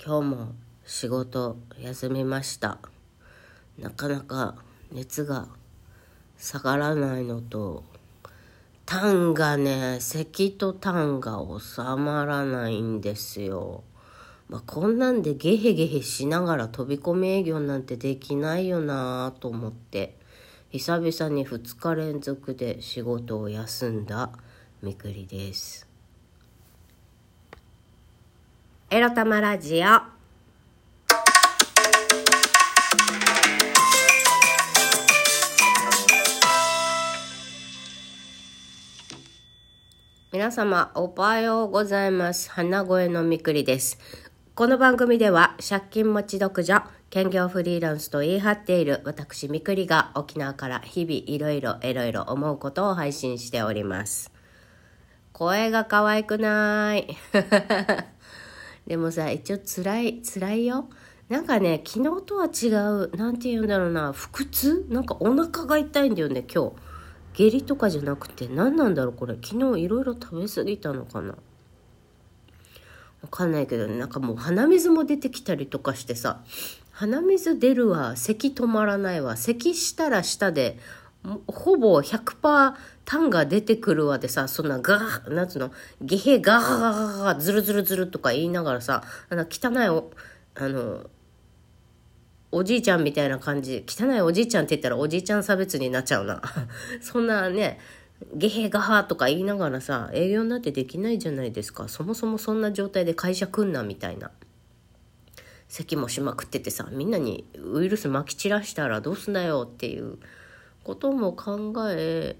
今日も仕事休みました。なかなか熱が下がらないのと痰がね咳と痰が収まらないんですよ。まあ、こんなんでゲヘゲヘしながら飛び込み営業なんてできないよなぁと思って久々に2日連続で仕事を休んだみくりです。エロ玉ラジオ。皆様おはようございます。花声のみくりです。この番組では借金持ち独女兼業フリーランスと言い張っている私みくりが沖縄から日々いろいろいろいろ思うことを配信しております。声が可愛くない。でもさ一応辛い辛いよ。なんかね昨日とは違う何て言うんだろうな腹痛？なんかお腹が痛いんだよね今日。下痢とかじゃなくて。何なんだろうこれ。昨日いろいろ食べ過ぎたのかな。わかんないけど、ね、なんかもう鼻水も出てきたりとかしてさ。鼻水出るわ。咳止まらないわ。咳したら舌でほぼ100%痰が出てくるわでさ、そんなガー、なんつうの、ゲヘガーガーガーズルズルズルとか言いながらさ、あの汚いお、あの、おじいちゃんみたいな感じ、汚いおじいちゃんって言ったらおじいちゃん差別になっちゃうな。そんなね、ゲヘガハとか言いながらさ、営業なんてできないじゃないですか。そもそもそんな状態で会社来んなみたいな。咳もしまくっててさ、みんなにウイルス撒き散らしたらどうすんだよっていうことも考え、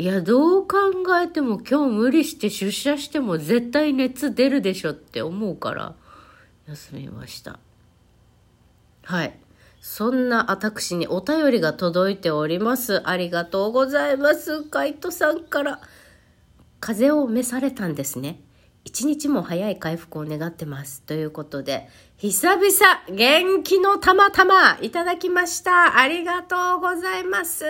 いや、どう考えても今日無理して出社しても絶対熱出るでしょって思うから、休みました。はい。そんな私にお便りが届いております。ありがとうございます。カイトさんから。風邪を召されたんですね。一日も早い回復を願ってます。ということで、久々、元気のたまたまいただきました。ありがとうございます。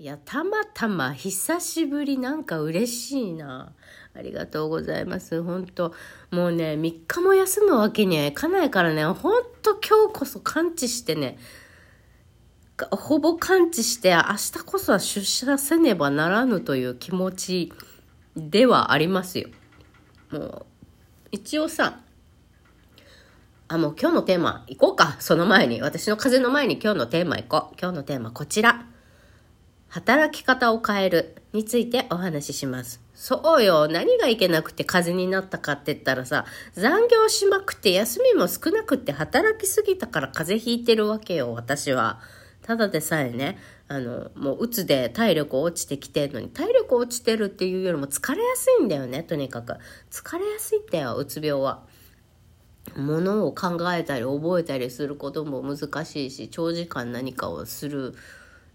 いや、たまたま久しぶりなんか嬉しいな。ありがとうございます。本当もうね、3日も休むわけにはいかないからね、本当今日こそ完治してね、ほぼ完治して明日こそは出社せねばならぬという気持ちではありますよ。もう、一応さ、あ、もう今日のテーマ行こうか。その前に。私の風の前に今日のテーマ行こう。今日のテーマこちら。働き方を変えるについてお話しします。そうよ。何がいけなくて風邪になったかって言ったらさ、残業しまくって休みも少なくって働きすぎたから風邪ひいてるわけよ、私は。ただでさえね、あの、もううつで体力落ちてきてるのに、体力落ちてるっていうよりも疲れやすいんだよね、とにかく。疲れやすいんだよ、うつ病は。ものを考えたり覚えたりすることも難しいし、長時間何かをする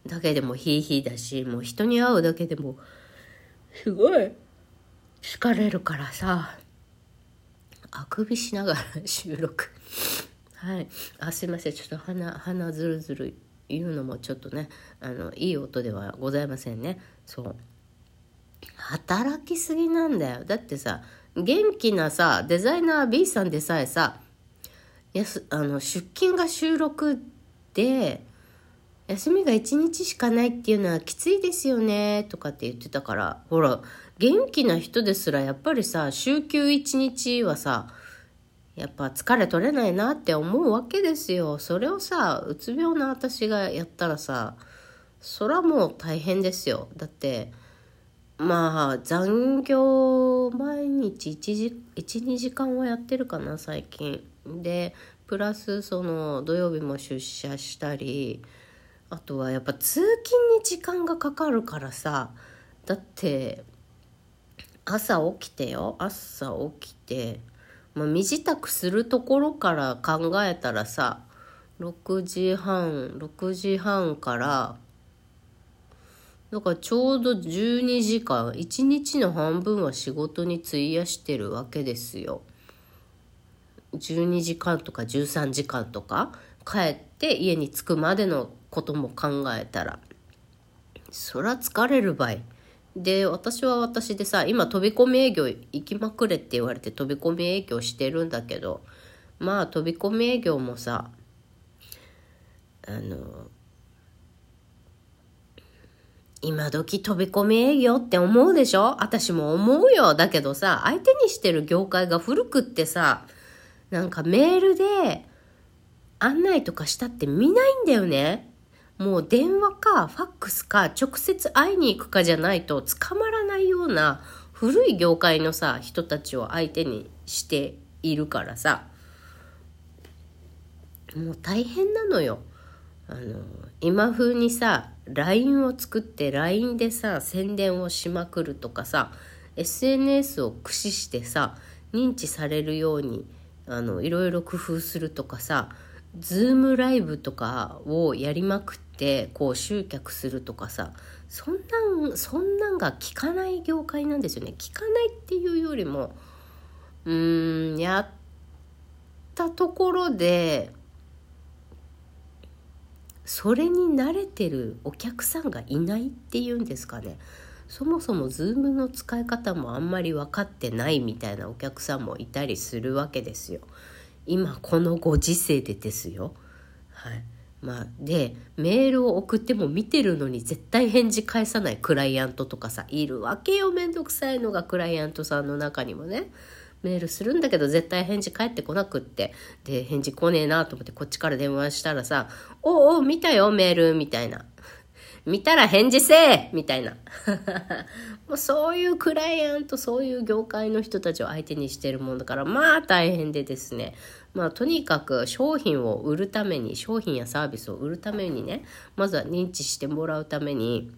だけでもヒーヒーだし、もう人に会うだけでも、すごい疲れるからさ、あくびしながら収録。はい。あ、すいません。ちょっと鼻、鼻ずるずる言うのもちょっとね、あの、いい音ではございませんね。そう。働きすぎなんだよ。だってさ、元気なさ、デザイナー B さんでさえさ、やすあの出勤が収録で、休みが1日しかないっていうのはきついですよねとかって言ってたからほら元気な人ですらやっぱりさ週休1日はさやっぱ疲れ取れないなって思うわけですよ。それをさうつ病の私がやったらさそらもう大変ですよ。だってまあ残業毎日12時間はやってるかな最近。でプラスその土曜日も出社したりあとはやっぱ通勤に時間がかかるからさだって朝起きてよ朝起きて、まあ、身支度するところから考えたらさ6時半6時半からだからちょうど12時間1日の半分は仕事に費やしてるわけですよ。12時間とか13時間とか帰って家に着くまでのことも考えたらそら疲れるばいで私は私でさ今飛び込み営業行きまくれって言われて飛び込み営業してるんだけどまあ飛び込み営業もさあの今時飛び込み営業って思うでしょ？私も思うよ。だけどさ、相手にしてる業界が古くってさ、なんかメールで案内とかしたって見ないんだよね。もう電話かファックスか直接会いに行くかじゃないと捕まらないような古い業界のさ、人たちを相手にしているからさ、もう大変なのよ。あの、今風にさ、LINE を作って LINE でさ、宣伝をしまくるとかさ、SNS を駆使してさ、認知されるように、あの、いろいろ工夫するとかさ、ズームライブとかをやりまくって、こう集客するとかさ、そんなん、そんなんが効かない業界なんですよね。効かないっていうよりも、うーん、やったところで、それに慣れてるお客さんがいないっていうんですかねそもそも Zoom の使い方もあんまり分かってないみたいなお客さんもいたりするわけですよ今このご時世でですよはいまあ、でメールを送っても見てるのに絶対返事返さないクライアントとかさいるわけよめんどくさいのがクライアントさんの中にもねメールするんだけど絶対返事返ってこなくって。で、返事来ねえなと思ってこっちから電話したらさ、おお見たよメールみたいな。見たら返事せえみたいな。もうそういうクライアント、そういう業界の人たちを相手にしてるもんだから、まあ大変でですね。まあとにかく商品を売るために、商品やサービスを売るためにね、まずは認知してもらうために、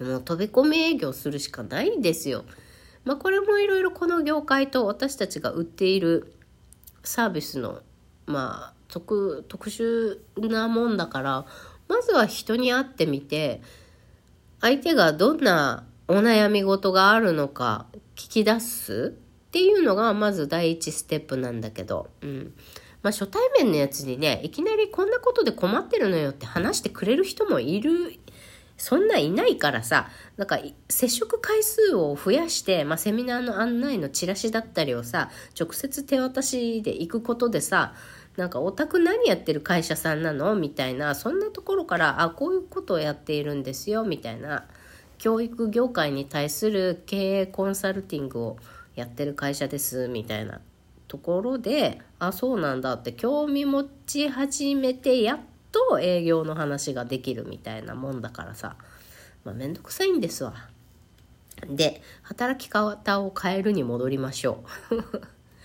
もう飛び込み営業するしかないんですよ。まあ、これもいろいろこの業界と私たちが売っているサービスの、まあ、特特殊なもんだからまずは人に会ってみて相手がどんなお悩み事があるのか聞き出すっていうのがまず第一ステップなんだけど、うん。まあ初対面のやつにね、いきなりこんなことで困ってるのよって話してくれる人もいるそんないないからさ、なんか接触回数を増やして、まあ、セミナーの案内のチラシだったりをさ、直接手渡しで行くことでさ、なんかオタク何やってる会社さんなの？みたいな、そんなところから、あ、こういうことをやっているんですよ、みたいな、教育業界に対する経営コンサルティングをやってる会社です、みたいなところで、あ、そうなんだって興味持ち始めて、やっと営業の話ができるみたいなもんだからさ、まあ、めんどくさいんですわ。で、働き方を変えるに戻りましょう。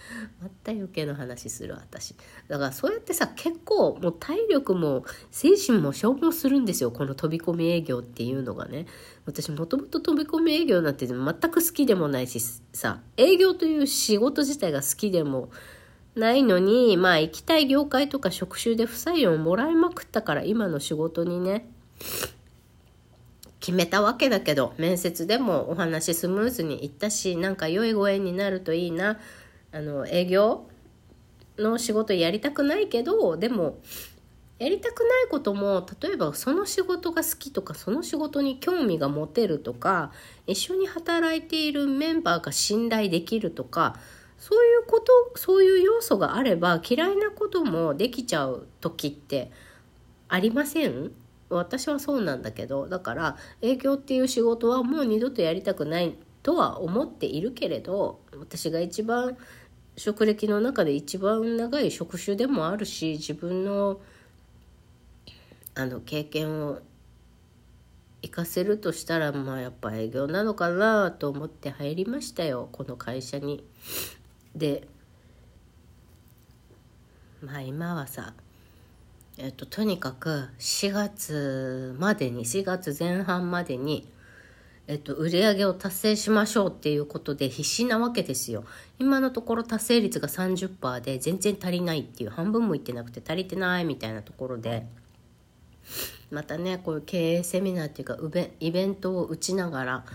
また余計な話する私。だからそうやってさ、結構もう体力も精神も消耗するんですよ。この飛び込み営業っていうのがね。私もともと飛び込み営業なんて全く好きでもないしさ、営業という仕事自体が好きでもないのに、まあ行きたい業界とか職種で不採用をもらいまくったから今の仕事にね、決めたわけだけど、面接でもお話スムーズにいったし、なんか良いご縁になるといいな。あの、営業の仕事やりたくないけど、でも、やりたくないことも、例えばその仕事が好きとか、その仕事に興味が持てるとか、一緒に働いているメンバーが信頼できるとか、そういうことそういう要素があれば嫌いなこともできちゃう時ってありません？私はそうなんだけどだから営業っていう仕事はもう二度とやりたくないとは思っているけれど私が一番職歴の中で一番長い職種でもあるし自分のあの経験を活かせるとしたらまあやっぱ営業なのかなと思って入りましたよこの会社に。でまあ今はさえっととにかく4月までに4月前半までにえっと、売り上げを達成しましょうっていうことで必死なわけですよ。今のところ達成率が30%で全然足りないっていう半分もいってなくて足りてないみたいなところでまたねこういう経営セミナーっていうかイベントを打ちながら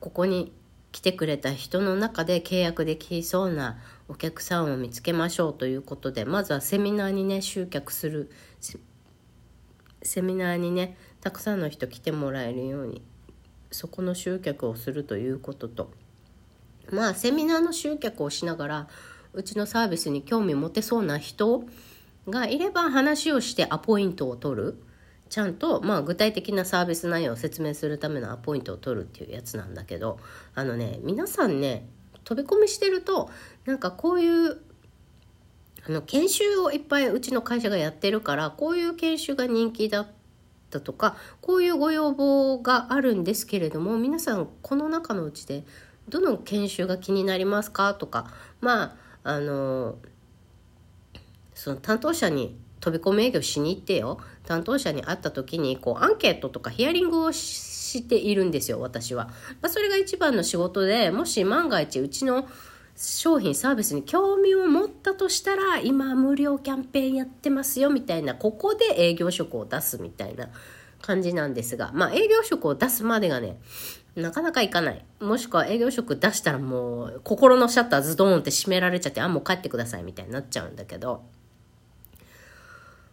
ここに来てくれた人の中で契約できそうなお客さんを見つけましょうということでまずはセミナーにね集客するセミナーにねたくさんの人来てもらえるようにそこの集客をするということと。まあセミナーの集客をしながらうちのサービスに興味持てそうな人がいれば話をしてアポイントを取る。ちゃんと、まあ、具体的なサービス内容を説明するためのアポイントを取るっていうやつなんだけど。あのね皆さんね飛び込みしてるとなんかこういうあの研修をいっぱいうちの会社がやってるからこういう研修が人気だったとかこういうご要望があるんですけれども皆さんこの中のうちでどの研修が気になりますかとかまああのその担当者に飛び込み営業しに行ってよ。担当者に会った時にこうアンケートとかヒアリングをしているんですよ私は、ま、それが一番の仕事でもし万が一うちの商品サービスに興味を持ったとしたら今無料キャンペーンやってますよみたいなここで営業職を出すみたいな感じなんですがまあ営業職を出すまでがねなかなかいかない。もしくは営業職出したらもう心のシャッターズドーンって閉められちゃって、あ、もう帰ってくださいみたいになっちゃうんだけど。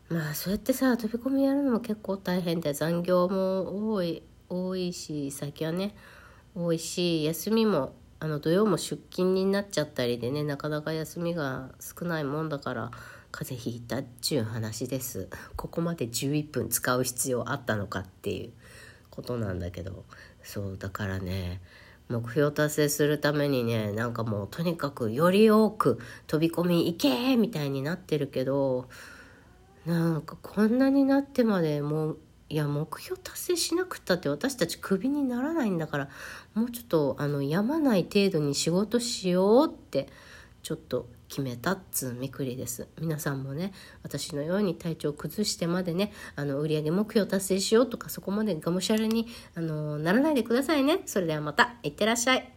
まあそうやってさ飛び込みやるのも結構大変で残業も多い多いし最近はね多いし休みもあの土曜も出勤になっちゃったりでねなかなか休みが少ないもんだから風邪ひいたっちゅう話です。ここまで11分使う必要あったのかっていうことなんだけど。そうだからね目標達成するためにねなんかもうとにかくより多く飛び込み行けみたいになってるけどなんかこんなになってまでもういや目標達成しなくったって私たちクビにならないんだからもうちょっとあのやまない程度に仕事しようってちょっと決めたっつうめくりです。皆さんもね私のように体調崩してまでねあの売上目標達成しようとかそこまでがむしゃらにあのならないでくださいね。それではまたいってらっしゃい。